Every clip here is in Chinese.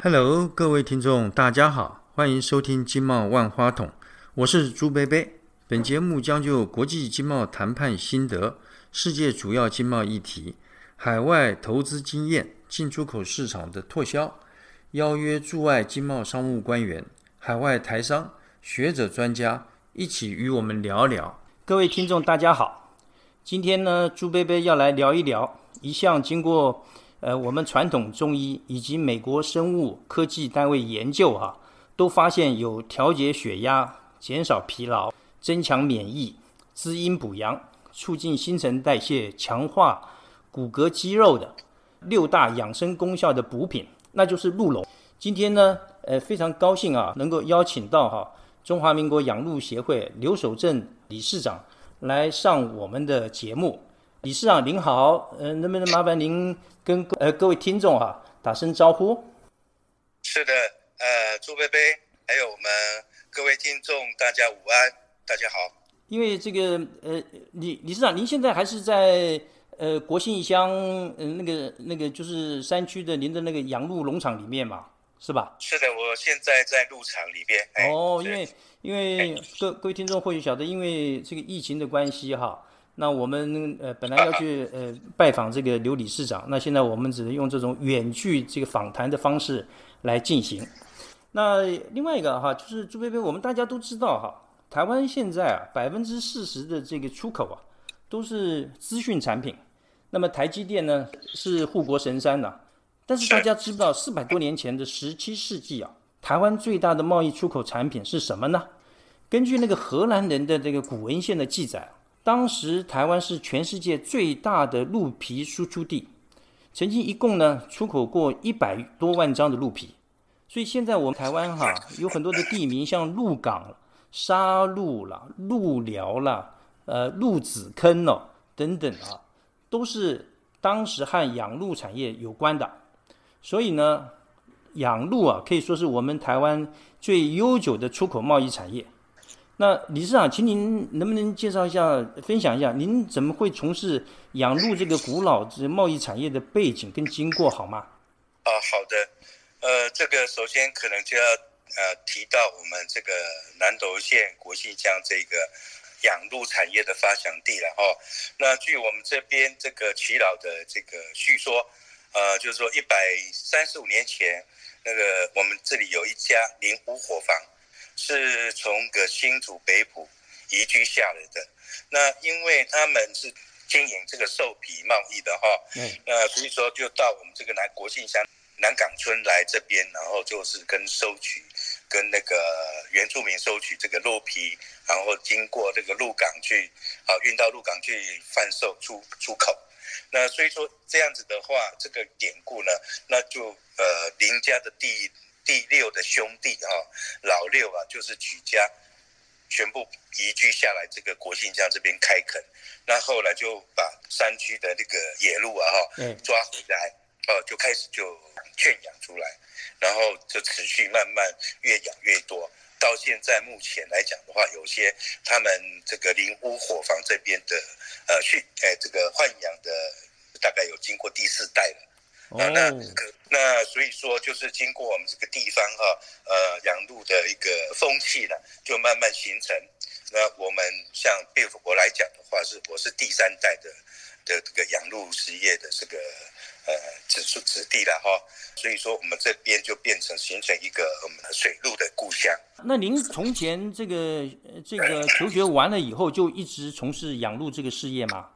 Hello，各位听众，大家好，欢迎收听《经贸万花筒》，我是朱贝贝。本节目将就国际经贸谈判心得、世界主要经贸议题、海外投资经验、进出口市场的拓销，邀约驻外经贸商务官员、海外台商、学者专家一起与我们聊聊。各位听众，大家好，今天呢，朱贝贝要来聊一聊一项经过。呃，我们传统中医以及美国生物科技单位研究哈，都发现有调节血压、减少疲劳、增强免疫、滋阴补阳、促进新陈代谢、强化骨骼肌肉的六大养生功效的补品，那就是鹿茸。今天呢，呃，非常高兴啊，能够邀请到哈中华民国养鹿协会刘守正理事长来上我们的节目。理事长您好，呃，能不能麻烦您跟呃各位听众哈打声招呼？是的，呃，朱贝贝，还有我们各位听众，大家午安，大家好。因为这个呃，李理事长，您现在还是在呃国信乡呃那个那个就是山区的您的那个养鹿农场里面嘛，是吧？是的，我现在在鹿场里边。哦，因为因为各各位听众或许晓得，因为这个疫情的关系哈。那我们呃本来要去呃拜访这个刘理事长，那现在我们只能用这种远距这个访谈的方式来进行。那另外一个哈，就是朱贝贝，我们大家都知道哈，台湾现在啊百分之四十的这个出口啊都是资讯产品。那么台积电呢是护国神山呐，但是大家知不知道四百多年前的十七世纪啊，台湾最大的贸易出口产品是什么呢？根据那个荷兰人的这个古文献的记载。当时台湾是全世界最大的鹿皮输出地，曾经一共呢出口过一百多万张的鹿皮，所以现在我们台湾哈有很多的地名，像鹿港、沙鹿啦、鹿寮啦、呃鹿子坑哦等等啊，都是当时和养鹿产业有关的，所以呢养鹿啊可以说是我们台湾最悠久的出口贸易产业。那理事长，请您能不能介绍一下、分享一下，您怎么会从事养鹿这个古老这贸易产业的背景跟经过，好吗？啊，好的。呃，这个首先可能就要呃提到我们这个南投县国信乡这个养鹿产业的发祥地了哈。那据我们这边这个耆老的这个叙说，呃，就是说一百三十五年前，那个我们这里有一家灵屋火房。是从个新竹北埔移居下来的，那因为他们是经营这个兽皮贸易的哈，嗯，那所以说就到我们这个南国信乡南港村来这边，然后就是跟收取，跟那个原住民收取这个鹿皮，然后经过这个鹿港去，啊，运到鹿港去贩售出出口。那所以说这样子的话，这个典故呢，那就呃林家的第。第六的兄弟哈，老六啊，就是举家全部移居下来这个国信乡这边开垦，那后来就把山区的那个野鹿啊哈，抓回来，哦，就开始就圈养出来，然后就持续慢慢越养越多，到现在目前来讲的话，有些他们这个林屋火房这边的呃训，哎，这个豢养的大概有经过第四代了。啊，那那所以说，就是经过我们这个地方哈，呃，养鹿的一个风气呢，就慢慢形成。那我们像比如我来讲的话，是我是第三代的的这个养鹿事业的这个呃子孙子弟了哈。所以说，我们这边就变成形成一个我们的水鹿的故乡。那您从前这个这个求学完了以后，就一直从事养鹿这个事业吗？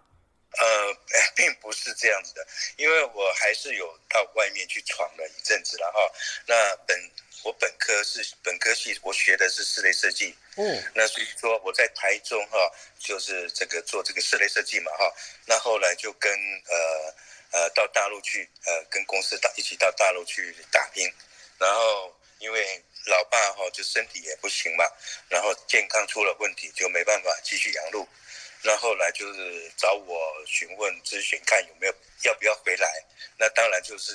呃，并不是这样子的，因为我还是有到外面去闯了一阵子了哈。那本我本科是本科系，我学的是室内设计。嗯。那所以说我在台中哈，就是这个做这个室内设计嘛哈。那后来就跟呃呃到大陆去，呃跟公司到一起到大陆去打拼。然后因为老爸哈就身体也不行嘛，然后健康出了问题，就没办法继续养鹿。那后来就是找我询问咨询，看有没有要不要回来。那当然就是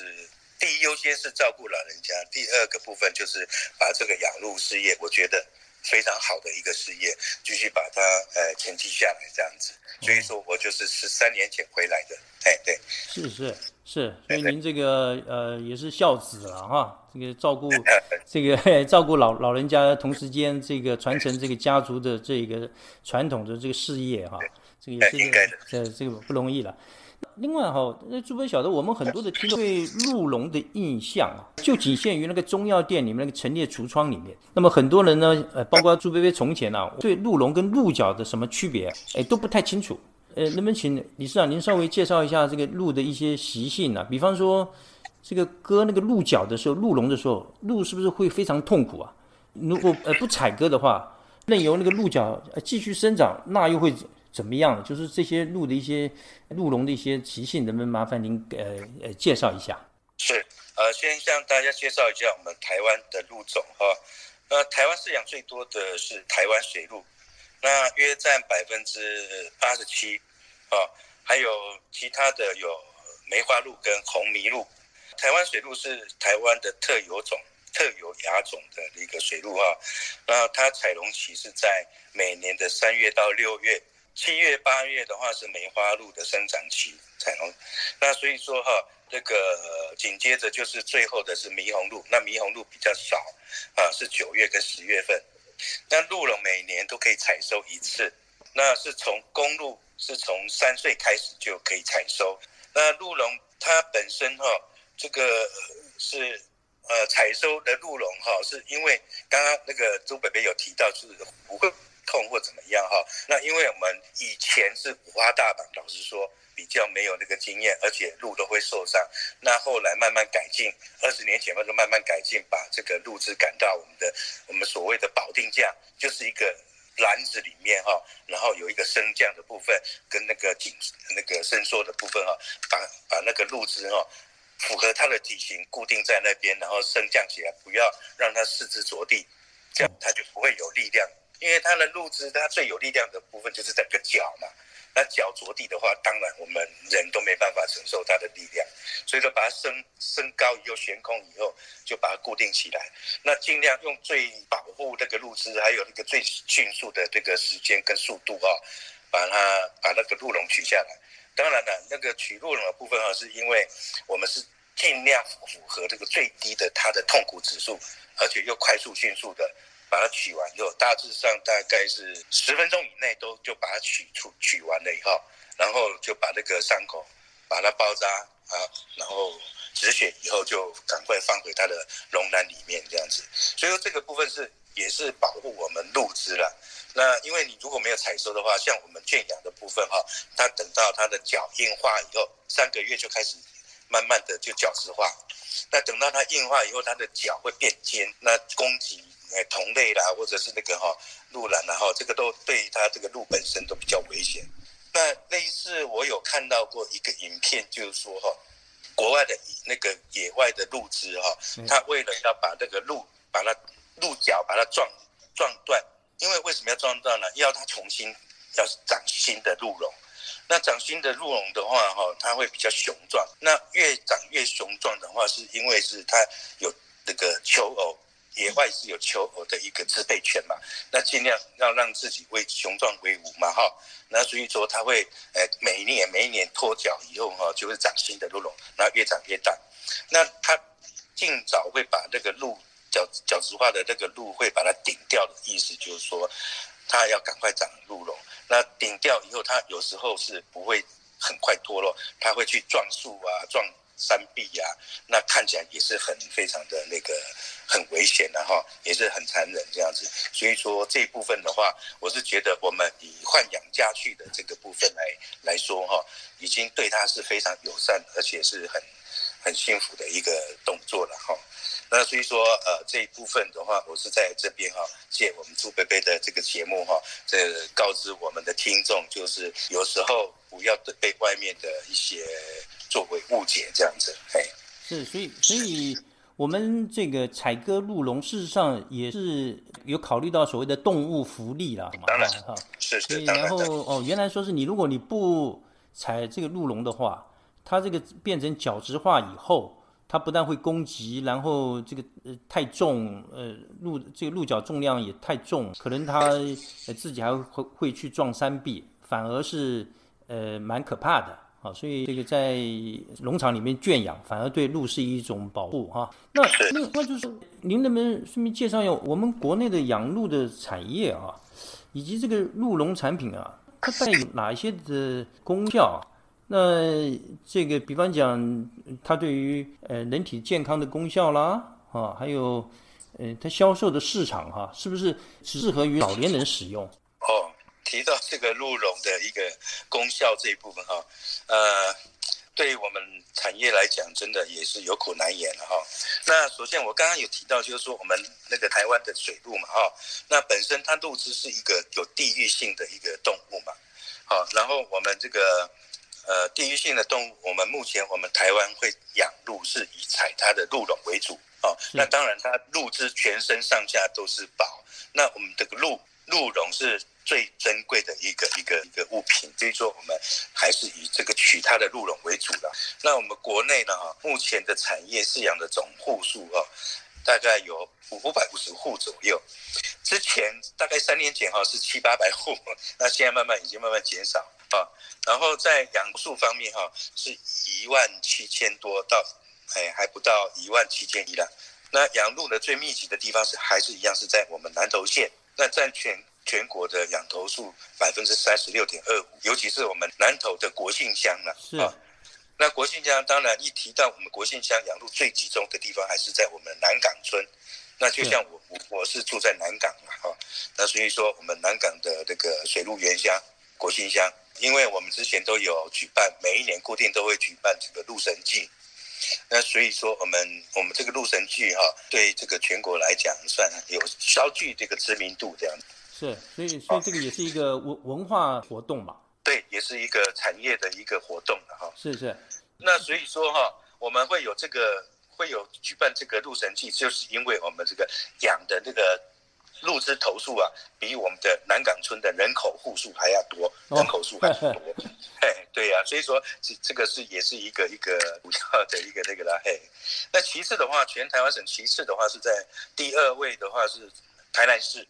第一优先是照顾老人家，第二个部分就是把这个养鹿事业，我觉得非常好的一个事业，继续把它呃承继下来这样子。所以说我就是十三年前回来的，哎对，是是是，所以您这个呃也是孝子了哈，这个照顾这个 照顾老老人家，同时间这个传承这个家族的这个传统的这个事业哈，这个也是这这个不容易了。另外哈，那朱伯晓得我们很多的听众对鹿茸的印象啊，就仅限于那个中药店里面那个陈列橱窗里面。那么很多人呢，呃，包括朱伯伯从前啊，对鹿茸跟鹿角的什么区别，哎，都不太清楚。呃，能不能请李市长您稍微介绍一下这个鹿的一些习性呢？比方说，这个割那个鹿角的时候，鹿茸的时候，鹿是不是会非常痛苦啊？如果呃不采割的话，任由那个鹿角继续生长，那又会？怎么样？就是这些鹿的一些鹿茸的一些习性，能不能麻烦您呃呃介绍一下？是，呃，先向大家介绍一下我们台湾的鹿种哈。呃，台湾饲养最多的是台湾水鹿，那约占百分之八十七，啊，还有其他的有梅花鹿跟红麋鹿。台湾水鹿是台湾的特有种、特有亚种的一个水鹿啊。那它采龙期是在每年的三月到六月。七月八月的话是梅花鹿的生长期，彩虹，那所以说哈，这个紧接着就是最后的是霓虹鹿，那霓虹鹿比较少，啊是九月跟十月份，那鹿茸每年都可以采收一次，那是从公鹿是从三岁开始就可以采收，那鹿茸它本身哈，这个是呃采收的鹿茸哈，是因为刚刚那个朱北北有提到是不会。痛或怎么样哈？那因为我们以前是五花大绑，老实说比较没有那个经验，而且鹿都会受伤。那后来慢慢改进，二十年前嘛就慢慢改进，把这个鹿只赶到我们的我们所谓的保定架，就是一个篮子里面哈，然后有一个升降的部分跟那个紧那个伸缩的部分哈，把把那个鹿只哈符合它的体型固定在那边，然后升降起来，不要让它四肢着地，这样它就不会有力量。因为它的路肢，它最有力量的部分就是整个脚嘛。那脚着地的话，当然我们人都没办法承受它的力量，所以说把它升升高以后悬空以后，就把它固定起来。那尽量用最保护那个路肢，还有那个最迅速的这个时间跟速度哈，把它把那个鹿茸取下来。当然了，那个取鹿茸的部分哈，是因为我们是尽量符合这个最低的它的痛苦指数，而且又快速迅速的。把它取完以后，大致上大概是十分钟以内都就把它取出取完了以后，然后就把那个伤口把它包扎啊，然后止血以后就赶快放回它的笼篮里面这样子。所以说这个部分是也是保护我们鹿只了。那因为你如果没有采收的话，像我们圈养的部分哈，它等到它的脚硬化以后，三个月就开始慢慢的就角质化。那等到它硬化以后，它的脚会变尖，那攻击。哎，同类啦，或者是那个哈鹿然然后这个都对它这个鹿本身都比较危险。那类似我有看到过一个影片，就是说哈，国外的那个野外的鹿只哈，它为了要把这个鹿把它鹿角把它撞撞断，因为为什么要撞断呢？要它重新要长新的鹿茸。那长新的鹿茸的话哈，它会比较雄壮。那越长越雄壮的话，是因为是它有那个求偶。野外是有求偶的一个支配权嘛，那尽量要让自己为雄壮威武嘛，哈，那所以说它会，呃，每一年每一年脱角以后哈，就会长新的鹿茸，那越长越大，那它尽早会把这个鹿角角质化的那个鹿会把它顶掉的意思，就是说它要赶快长鹿茸，那顶掉以后，它有时候是不会很快脱落，它会去撞树啊，撞。山壁呀，那看起来也是很非常的那个很危险的哈，也是很残忍这样子。所以说这一部分的话，我是觉得我们以豢养家具的这个部分来来说哈，已经对它是非常友善，而且是很很幸福的一个动作了哈。那所以说呃这一部分的话，我是在这边哈借我们朱贝贝的这个节目哈，这告知我们的听众，就是有时候不要被外面的一些。作为误解这样子，哎，是，所以，所以我们这个采割鹿茸，事实上也是有考虑到所谓的动物福利啦，当然，哈，是是，然后哦，原来说是你，如果你不采这个鹿茸的话，它这个变成角质化以后，它不但会攻击，然后这个呃太重，呃鹿这个鹿角重量也太重，可能它自己还会会去撞山壁，反而是呃蛮可怕的。啊，所以这个在农场里面圈养，反而对鹿是一种保护哈。那另外就是，您能不能顺便介绍一下我们国内的养鹿的产业啊，以及这个鹿茸产品啊，它带有哪一些的功效？那这个比方讲，它对于呃人体健康的功效啦，啊，还有呃它销售的市场哈，是不是适合于老年人使用？哦。提到这个鹿茸的一个功效这一部分哈，呃，对于我们产业来讲，真的也是有口难言了哈。那首先我刚刚有提到，就是说我们那个台湾的水鹿嘛哈，那本身它鹿只是一个有地域性的一个动物嘛，好，然后我们这个呃地域性的动物，我们目前我们台湾会养鹿是以采它的鹿茸为主哦。那当然它鹿之全身上下都是宝，那我们这个鹿鹿茸是。最珍贵的一个一个一个物品，所以说我们还是以这个取它的鹿茸为主了。那我们国内呢，哈，目前的产业饲养的总户数哦，大概有五五百五十户左右。之前大概三年前哈是七八百户，那现在慢慢已经慢慢减少啊。然后在养数方面哈，是一万七千多到，哎还不到一万七千一了。那养路的最密集的地方是还是一样是在我们南投县，那占全。全国的养头数百分之三十六点二五，尤其是我们南投的国姓乡了啊。那国姓乡当然一提到我们国姓乡养路最集中的地方，还是在我们南港村。那就像我我我是住在南港嘛哈，那所以说我们南港的这个水陆原乡国姓乡，因为我们之前都有举办，每一年固定都会举办这个鹿神祭。那所以说我们我们这个鹿神祭哈，对这个全国来讲算有稍具这个知名度这样子。是，所以所以这个也是一个文文化活动嘛？对，也是一个产业的一个活动的哈。是是。那所以说哈，我们会有这个会有举办这个鹿神祭，就是因为我们这个养的那个鹿之头数啊，比我们的南港村的人口户数还要多，人口数还多。嘿，对呀，所以说这这个是也是一个一个主要的一个那个啦。嘿，那其次的话，全台湾省其次的话是在第二位的话是台南市。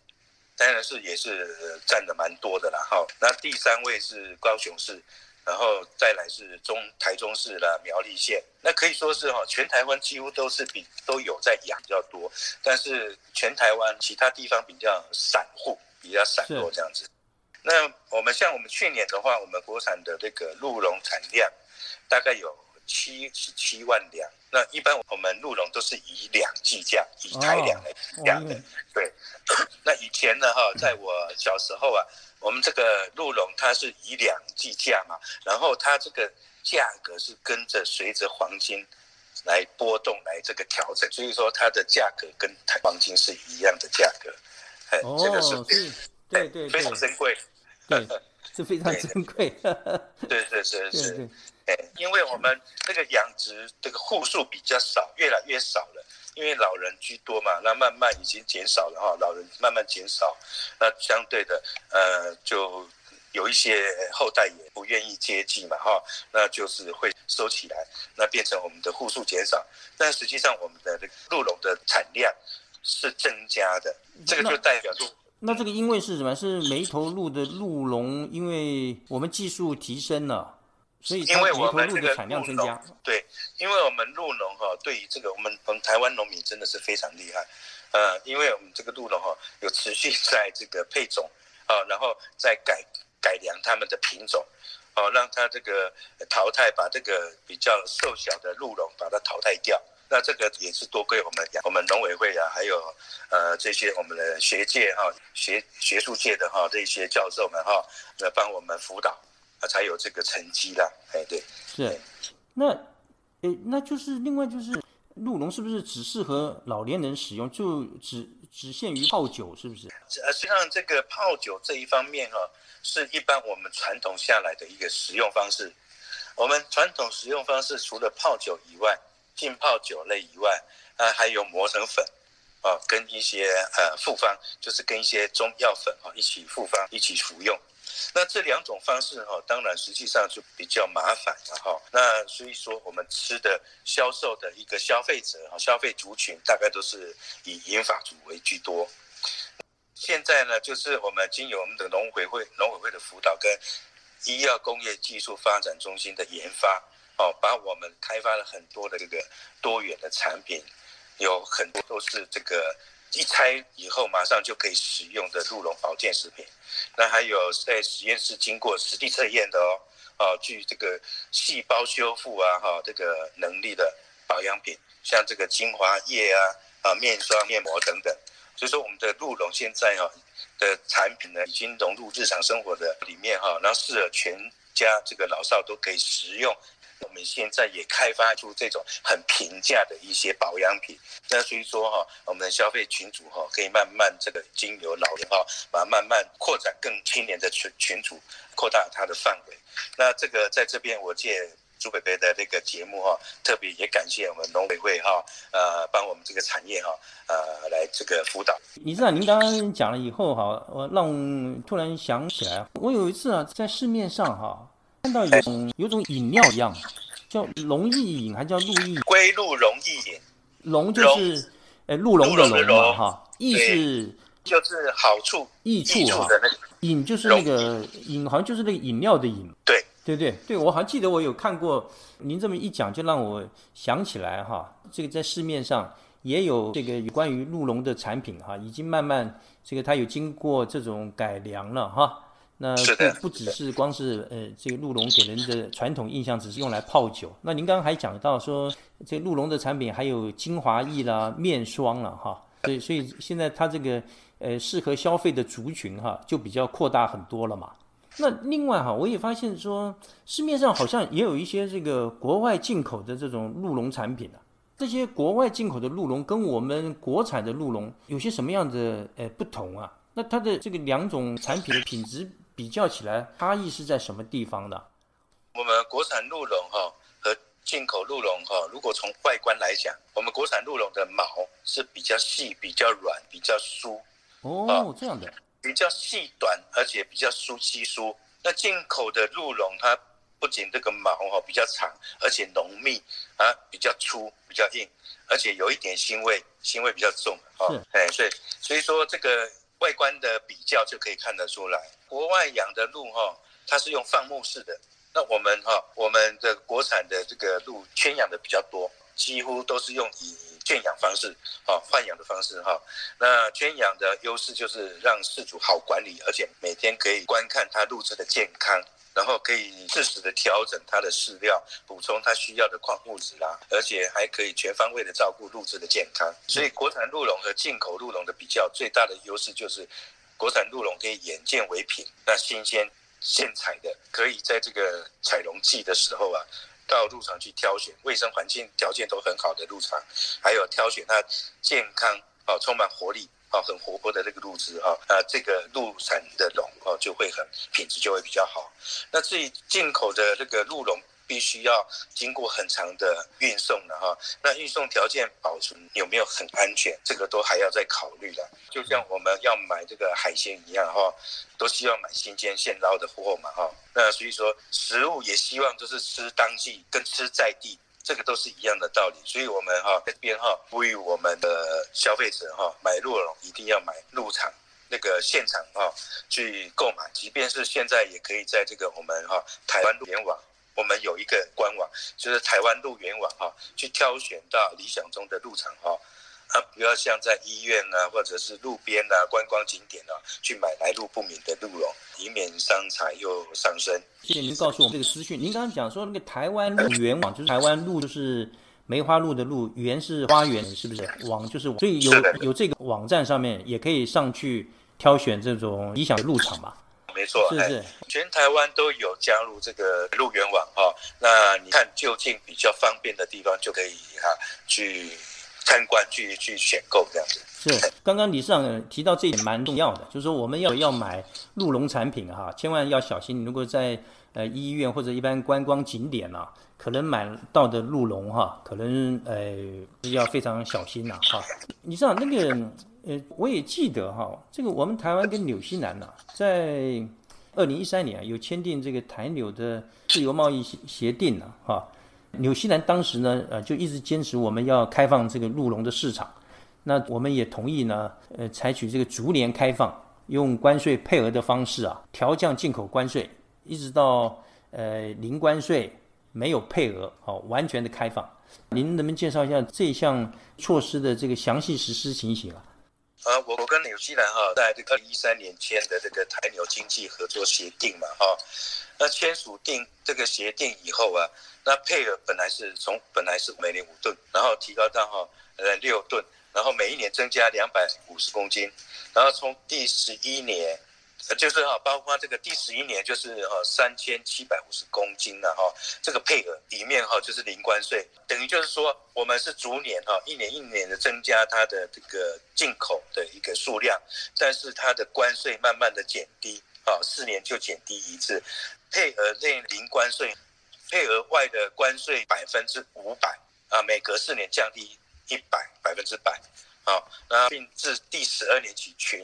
台南市也是占的蛮多的啦，哈。那第三位是高雄市，然后再来是中台中市啦、苗栗县。那可以说是哈，全台湾几乎都是比都有在养比较多，但是全台湾其他地方比较散户，比较散落这样子。那我们像我们去年的话，我们国产的这个鹿茸产量大概有七十七万两。那一般我们鹿茸都是以两计价，以台两来计价的。对，那以前呢哈，在我小时候啊，我们这个鹿茸它是以两计价嘛，然后它这个价格是跟着随着黄金来波动来这个调整，所以说它的价格跟台黄金是一样的价格。哦，这个是对对非常珍贵，对，是非常 珍贵。对对对 是。因为我们那个养殖这个户数比较少，越来越少了。因为老人居多嘛，那慢慢已经减少了哈，老人慢慢减少，那相对的呃，就有一些后代也不愿意接济嘛哈，那就是会收起来，那变成我们的户数减少。但实际上我们的这个鹿茸的产量是增加的，这个就代表说，那这个因为是什么？是每一头鹿的鹿茸，因为我们技术提升了。所以，因为我们这个产量增加，对，因为我们鹿农哈，对于这个我们我们台湾农民真的是非常厉害，呃，因为我们这个鹿农哈有持续在这个配种，啊，然后再改改良他们的品种，哦，让它这个淘汰，把这个比较瘦小的鹿茸把它淘汰掉，那这个也是多亏我们我们农委会啊，还有呃这些我们的学界哈学学术界的哈这些教授们哈来帮我们辅导。啊，才有这个成绩啦，哎，对，是，那，哎，那就是另外就是鹿茸是不是只适合老年人使用，就只只限于泡酒，是不是？呃，实际上这个泡酒这一方面哈，是一般我们传统下来的一个食用方式。我们传统食用方式除了泡酒以外，浸泡酒类以外，啊，还有磨成粉，啊，跟一些呃复方，就是跟一些中药粉啊一起复方一起服用。那这两种方式哈，当然实际上就比较麻烦了哈。那所以说，我们吃的销售的一个消费者哈，消费族群大概都是以银发族为居多。现在呢，就是我们经由我们的农委会、农委会的辅导跟医药工业技术发展中心的研发，哦，把我们开发了很多的这个多元的产品，有很多都是这个一拆以后马上就可以使用的鹿茸保健食品。那还有在实验室经过实地测验的哦，啊，具这个细胞修复啊，哈，这个能力的保养品，像这个精华液啊，啊，面霜、面膜等等。所以说，我们的鹿茸现在哈的产品呢，已经融入日常生活的里面哈，然后适合全家这个老少都可以食用。我们现在也开发出这种很平价的一些保养品，那所以说哈，我们的消费群组哈，可以慢慢这个经由老人哈，把慢慢扩展更青年的群群组，扩大它的范围。那这个在这边我借朱北北的这个节目哈，特别也感谢我们农委会哈，呃，帮我们这个产业哈，呃，来这个辅导。你知道，您刚刚讲了以后哈，我让我突然想起来，我有一次啊，在市面上哈。看到有种有种饮料一样，叫龙意饮，还叫鹿意？归鹿龙益饮，龙就是呃鹿茸的茸嘛哈，意是就是好处益处哈，饮就是那个饮，好像就是那个饮料的饮。对对对对，我好像记得我有看过，您这么一讲，就让我想起来哈，这个在市面上也有这个有关于鹿茸的产品哈，已经慢慢这个它有经过这种改良了哈。那不不只是光是呃，这个鹿茸给人的传统印象只是用来泡酒。那您刚刚还讲到说，这鹿茸的产品还有精华液啦、面霜了哈。所以所以现在它这个呃适合消费的族群哈，就比较扩大很多了嘛。那另外哈，我也发现说，市面上好像也有一些这个国外进口的这种鹿茸产品啊。这些国外进口的鹿茸跟我们国产的鹿茸有些什么样的呃不同啊？那它的这个两种产品的品质？比较起来，差异是在什么地方的？我们国产鹿茸哈和进口鹿茸哈，如果从外观来讲，我们国产鹿茸的毛是比较细、比较软、比较疏。哦，这样的，比较细短，而且比较疏稀疏。那进口的鹿茸，它不仅这个毛哈比较长，而且浓密啊，比较粗、比较硬，而且有一点腥味，腥味比较重。哦，哎，所以所以说这个。外观的比较就可以看得出来，国外养的鹿哈，它是用放牧式的。那我们哈，我们的国产的这个鹿圈养的比较多，几乎都是用以圈养方式，哈，豢养的方式哈。那圈养的优势就是让饲主好管理，而且每天可以观看它鹿只的健康。然后可以适时的调整它的饲料，补充它需要的矿物质啦，而且还可以全方位的照顾鹿只的健康。所以国产鹿茸和进口鹿茸的比较，最大的优势就是国产鹿茸可以眼见为凭，那新鲜现采的，可以在这个采茸季的时候啊，到鹿场去挑选，卫生环境条件都很好的鹿场，还有挑选它健康哦，充满活力。啊，很活泼的这个鹿子哈，啊，这个鹿产的茸哦，就会很品质就会比较好。那至于进口的这个鹿茸，必须要经过很长的运送的哈，那运送条件保存有没有很安全，这个都还要再考虑的。就像我们要买这个海鲜一样哈，都希望买新鲜现捞的货嘛哈。那所以说，食物也希望就是吃当季跟吃在地。这个都是一样的道理，所以我们哈这边哈呼吁我们的消费者哈买鹿茸一定要买入场那个现场哈去购买，即便是现在也可以在这个我们哈台湾路联网，我们有一个官网，就是台湾路联网哈去挑选到理想中的入场哈。不要像在医院啊，或者是路边啊、观光景点啊，去买来路不明的鹿茸，以免伤财又伤身。谢谢您告诉我们这个资讯。您刚刚讲说那个台湾鹿园网，就是台湾鹿就是梅花鹿的鹿，园是花园，是不是？网就是网所以有有这个网站上面也可以上去挑选这种理想的鹿场嘛？没错，是是。全台湾都有加入这个鹿园网哈，那你看就近比较方便的地方就可以哈去。参观去去选购这样子是，刚刚李市长提到这一点蛮重要的，就是说我们要要买鹿茸产品哈，千万要小心。如果在呃医院或者一般观光景点啊，可能买到的鹿茸哈，可能呃要非常小心呐哈。理事长那个呃，我也记得哈，这个我们台湾跟纽西兰呐，在二零一三年有签订这个台纽的自由贸易协协定了哈。纽西兰当时呢，呃，就一直坚持我们要开放这个鹿茸的市场，那我们也同意呢，呃，采取这个逐年开放，用关税配额的方式啊，调降进口关税，一直到呃零关税，没有配额，好，完全的开放。您能不能介绍一下这项措施的这个详细实施情形啊？啊，我我跟纽西兰哈，在这个二零一三年签的这个台纽经济合作协定嘛，哈，那签署定这个协定以后啊，那配额本来是从本来是每年五吨，然后提高到哈呃六吨，然后每一年增加两百五十公斤，然后从第十一年。就是哈，包括这个第十一年就是哈三千七百五十公斤了哈，这个配额里面哈就是零关税，等于就是说我们是逐年哈一年一年的增加它的这个进口的一个数量，但是它的关税慢慢的减低啊，四年就减低一次，配额内零关税，配额外的关税百分之五百啊，每隔四年降低一百百分之百啊，那并自第十二年起全。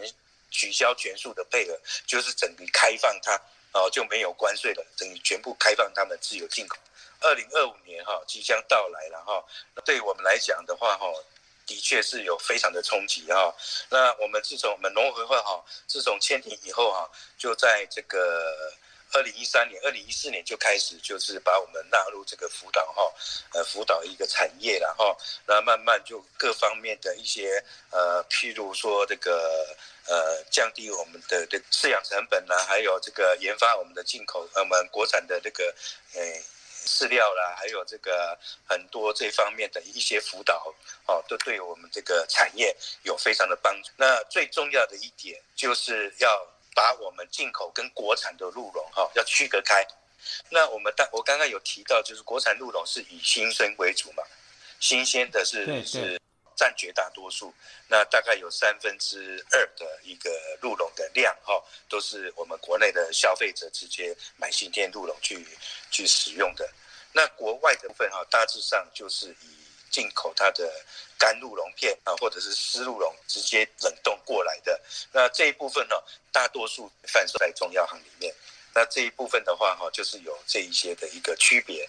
取消全数的配额，就是整个开放它，哦就没有关税了，等于全部开放他们自由进口。二零二五年哈即将到来了哈，对我们来讲的话哈，的确是有非常的冲击哈。那我们自从我们农合会哈，自从签订以后哈，就在这个。二零一三年、二零一四年就开始，就是把我们纳入这个辅导哈，呃，辅导一个产业了哈，那慢慢就各方面的一些呃，譬如说这个呃，降低我们的这饲养成本啦，还有这个研发我们的进口，我们国产的这个呃饲料啦，还有这个很多这方面的一些辅导哦，都对我们这个产业有非常的帮助。那最重要的一点就是要。把我们进口跟国产的鹿茸哈要区隔开，那我们大我刚刚有提到，就是国产鹿茸是以新生为主嘛，新鲜的是是占绝大多数，那大概有三分之二的一个鹿茸的量哈，都是我们国内的消费者直接买新鲜鹿茸去去使用的，那国外的部分哈，大致上就是以。进口它的干鹿茸片啊，或者是湿鹿茸，直接冷冻过来的。那这一部分呢，大多数贩售在中药行里面。那这一部分的话，哈，就是有这一些的一个区别。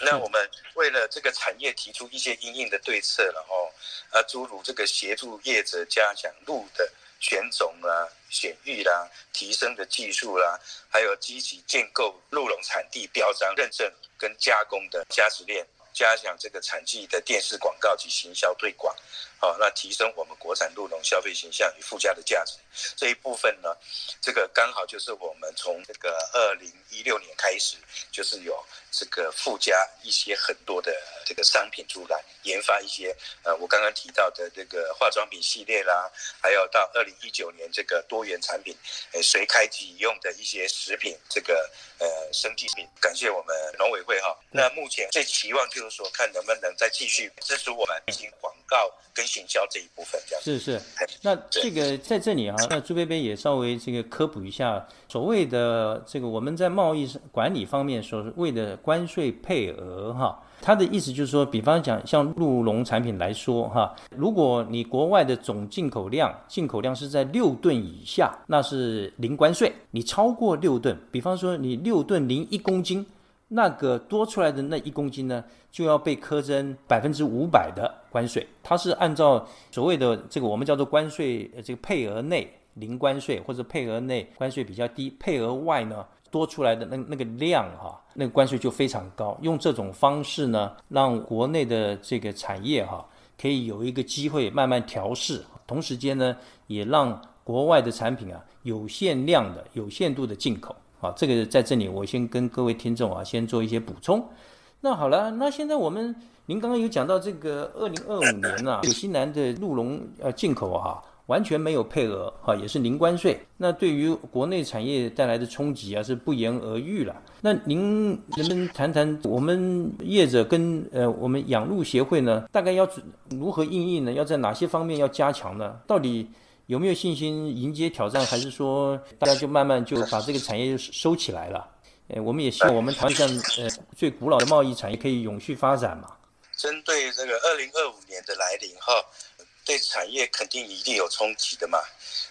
那我们为了这个产业提出一些应应的对策然后，啊，诸如这个协助业者加强鹿的选种啦、选育啦、提升的技术啦，还有积极建构鹿茸产地标章认证跟加工的价值链。加强这个产季的电视广告及行销推广，好，那提升我们国产鹿茸消费形象与附加的价值这一部分呢，这个刚好就是我们从这个二零一六年开始，就是有这个附加一些很多的这个商品出来，研发一些呃，我刚刚提到的这个化妆品系列啦，还有到二零一九年这个多元产品，呃，随开即用的一些食品，这个呃生计品，感谢我们农委会哈。那目前最期望就是。说看能不能再继续支持我们进行广告跟行销这一部分，这样是是。那这个在这里啊，那朱贝贝也稍微这个科普一下，所谓的这个我们在贸易管理方面所谓的关税配额哈，它的意思就是说，比方讲像鹿茸产品来说哈，如果你国外的总进口量进口量是在六吨以下，那是零关税；你超过六吨，比方说你六吨零一公斤。那个多出来的那一公斤呢，就要被苛征百分之五百的关税。它是按照所谓的这个我们叫做关税，这个配额内零关税，或者配额内关税比较低，配额外呢多出来的那那个量哈，那个关税就非常高。用这种方式呢，让国内的这个产业哈，可以有一个机会慢慢调试，同时间呢，也让国外的产品啊有限量的、有限度的进口。好，这个在这里我先跟各位听众啊，先做一些补充。那好了，那现在我们您刚刚有讲到这个二零二五年啊，纽西兰的鹿茸呃进口哈，完全没有配额哈，也是零关税。那对于国内产业带来的冲击啊，是不言而喻了。那您能不能谈谈我们业者跟呃我们养鹿协会呢，大概要如何应应呢？要在哪些方面要加强呢？到底？有没有信心迎接挑战，还是说大家就慢慢就把这个产业收起来了？呃，我们也希望我们台湾像呃最古老的贸易产业可以永续发展嘛。针对这个二零二五年的来临哈，对产业肯定一定有冲击的嘛。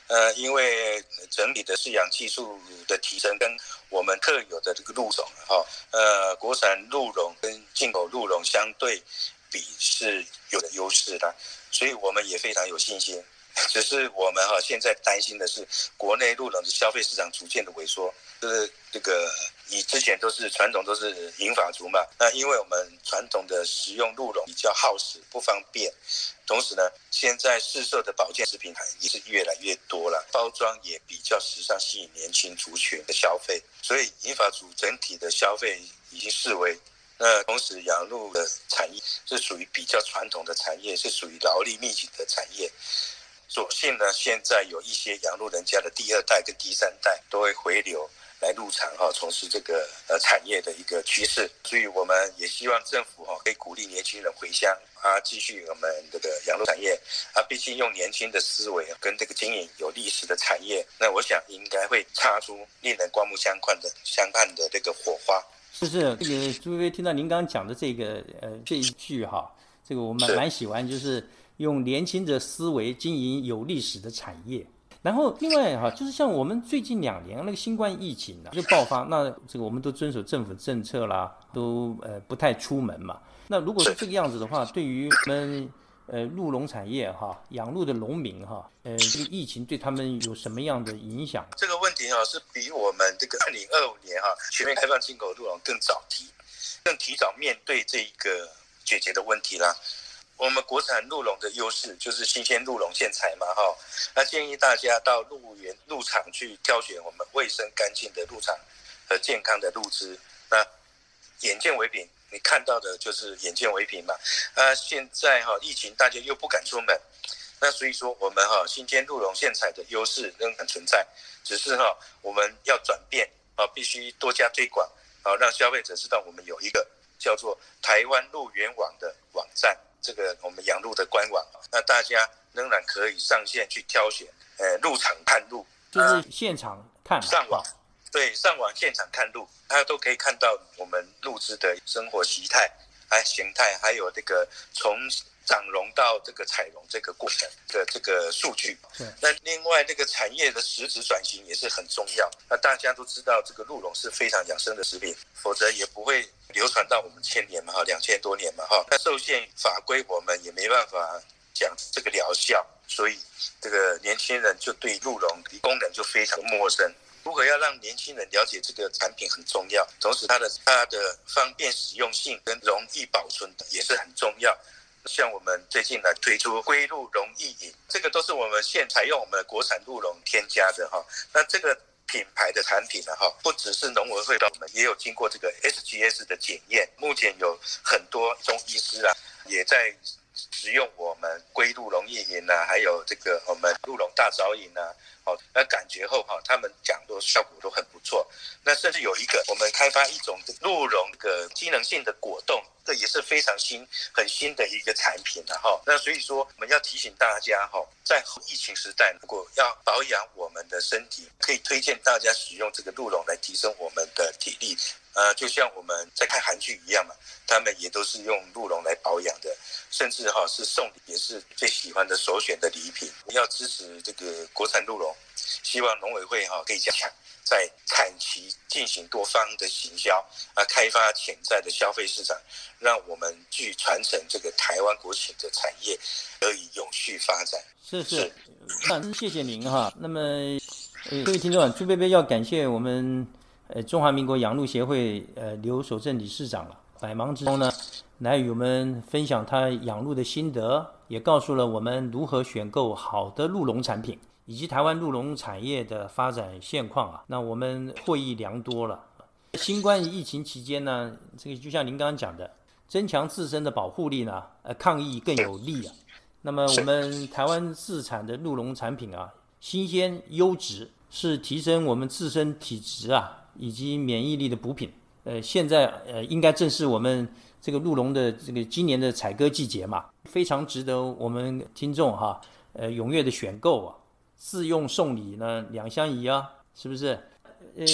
呃，因为整体的饲养技术的提升跟我们特有的这个鹿种哈，呃，国产鹿茸跟进口鹿茸相对比是有的优势的，所以我们也非常有信心。只是我们哈现在担心的是国内鹿茸的消费市场逐渐的萎缩，就是这个以之前都是传统都是银发族嘛，那因为我们传统的食用鹿茸比较耗时不方便，同时呢，现在市售的保健食品还也是越来越多了，包装也比较时尚，吸引年轻族群的消费，所以银发族整体的消费已经视为。那同时，养鹿的产业是属于比较传统的产业，是属于劳力密集的产业。所幸呢，现在有一些养鹿人家的第二代跟第三代都会回流来入场哈，从事这个呃产业的一个趋势。所以我们也希望政府哈可以鼓励年轻人回乡啊，继续我们这个养鹿产业啊。毕竟用年轻的思维跟这个经营有历史的产业，那我想应该会擦出令人刮目相看的相看的这个火花。是是这个朱薇薇听到您刚刚讲的这个呃这一句哈，这个我蛮蛮喜欢，就是用年轻的思维经营有历史的产业。然后另外哈，就是像我们最近两年那个新冠疫情啊就爆发，那这个我们都遵守政府政策啦，都呃不太出门嘛。那如果是这个样子的话，对于我们。呃，鹿茸产业哈，养鹿的农民哈，呃，这个疫情对他们有什么样的影响？这个问题哈，是比我们这个二零二五年哈全面开放进口鹿茸更早提，更提早面对这一个解决的问题啦。我们国产鹿茸的优势就是新鲜鹿茸现采嘛哈，那建议大家到鹿园鹿场去挑选我们卫生干净的鹿场和健康的鹿汁，那眼见为凭。你看到的就是眼见为凭嘛？啊，现在哈疫情，大家又不敢出门，那所以说我们哈新鲜鹿茸现采的优势仍然存在，只是哈我们要转变啊，必须多加推广啊，让消费者知道我们有一个叫做台湾鹿园网的网站，这个我们养鹿的官网，那大家仍然可以上线去挑选，呃，入场看鹿，就是现场看。上网。对，上网现场看鹿，大家都可以看到我们鹿只的生活习态、还形态，还有这个从长绒到这个采绒这个过程的这个数据。那另外这个产业的实质转型也是很重要。那大家都知道，这个鹿茸是非常养生的食品，否则也不会流传到我们千年嘛，哈，两千多年嘛，哈。那受限法规，我们也没办法讲这个疗效，所以这个年轻人就对鹿茸的功能就非常陌生。如果要让年轻人了解这个产品很重要，同时它的它的方便使用性跟容易保存也是很重要。像我们最近来推出龟鹿容易饮，这个都是我们现采用我们的国产鹿茸添加的哈。那这个品牌的产品呢哈，不只是农委会的，我们也有经过这个 SGS 的检验。目前有很多中医师啊，也在使用我们龟鹿容易饮啊，还有这个我们鹿茸大枣饮啊。好，那感觉后哈，他们讲都效果都很不错。那甚至有一个，我们开发一种鹿茸的机能性的果冻，这也是非常新、很新的一个产品了哈。那所以说，我们要提醒大家哈，在疫情时代，如果要保养我们的身体，可以推荐大家使用这个鹿茸来提升我们的体力。呃，就像我们在看韩剧一样嘛，他们也都是用鹿茸来保养的，甚至哈是送礼也是最喜欢的首选的礼品。要支持这个国产鹿茸，希望农委会哈可以加强在产期进行多方的行销啊，开发潜在的消费市场，让我们去传承这个台湾国情的产业得以永续发展。是是，那谢谢您哈。那么，各位听众，朱贝贝要感谢我们。呃，中华民国养鹿协会呃刘守正理事长了，百忙之中呢，来与我们分享他养鹿的心得，也告诉了我们如何选购好的鹿茸产品，以及台湾鹿茸产业的发展现况啊。那我们获益良多了。新冠疫情期间呢，这个就像您刚刚讲的，增强自身的保护力呢，呃，抗疫更有利啊。那么我们台湾自产的鹿茸产品啊，新鲜优质，是提升我们自身体质啊。以及免疫力的补品，呃，现在呃，应该正是我们这个鹿茸的这个今年的采割季节嘛，非常值得我们听众哈，呃，踊跃的选购啊，自用送礼呢，两相宜啊，是不是？呃，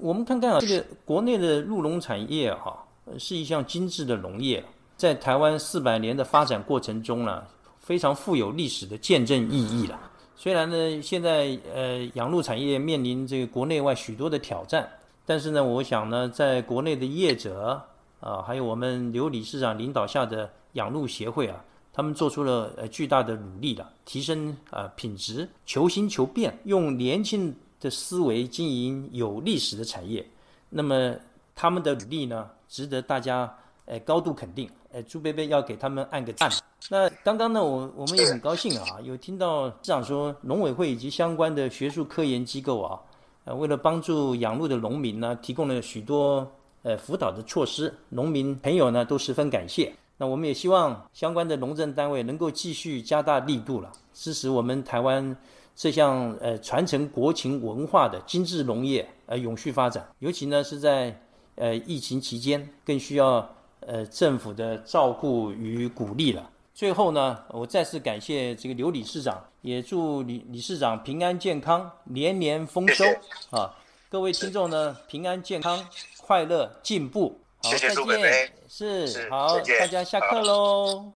我们看看啊，这个国内的鹿茸产业哈，是一项精致的农业，在台湾四百年的发展过程中呢，非常富有历史的见证意义了。虽然呢，现在呃养鹿产业面临这个国内外许多的挑战，但是呢，我想呢，在国内的业者啊，还有我们刘理事长领导下的养鹿协会啊，他们做出了呃巨大的努力了，提升啊品质，求新求变，用年轻的思维经营有历史的产业。那么他们的努力呢，值得大家呃高度肯定。呃，朱贝贝要给他们按个赞。那刚刚呢，我我们也很高兴啊，有听到市长说，农委会以及相关的学术科研机构啊，呃，为了帮助养鹿的农民呢，提供了许多呃辅导的措施，农民朋友呢都十分感谢。那我们也希望相关的农政单位能够继续加大力度了，支持我们台湾这项呃传承国情文化的精致农业呃永续发展。尤其呢是在呃疫情期间，更需要呃政府的照顾与鼓励了。最后呢，我再次感谢这个刘理事长，也祝李理事长平安健康，年年丰收啊！各位听众呢，平安健康，快乐进步。好，再见。是好，大家下课喽。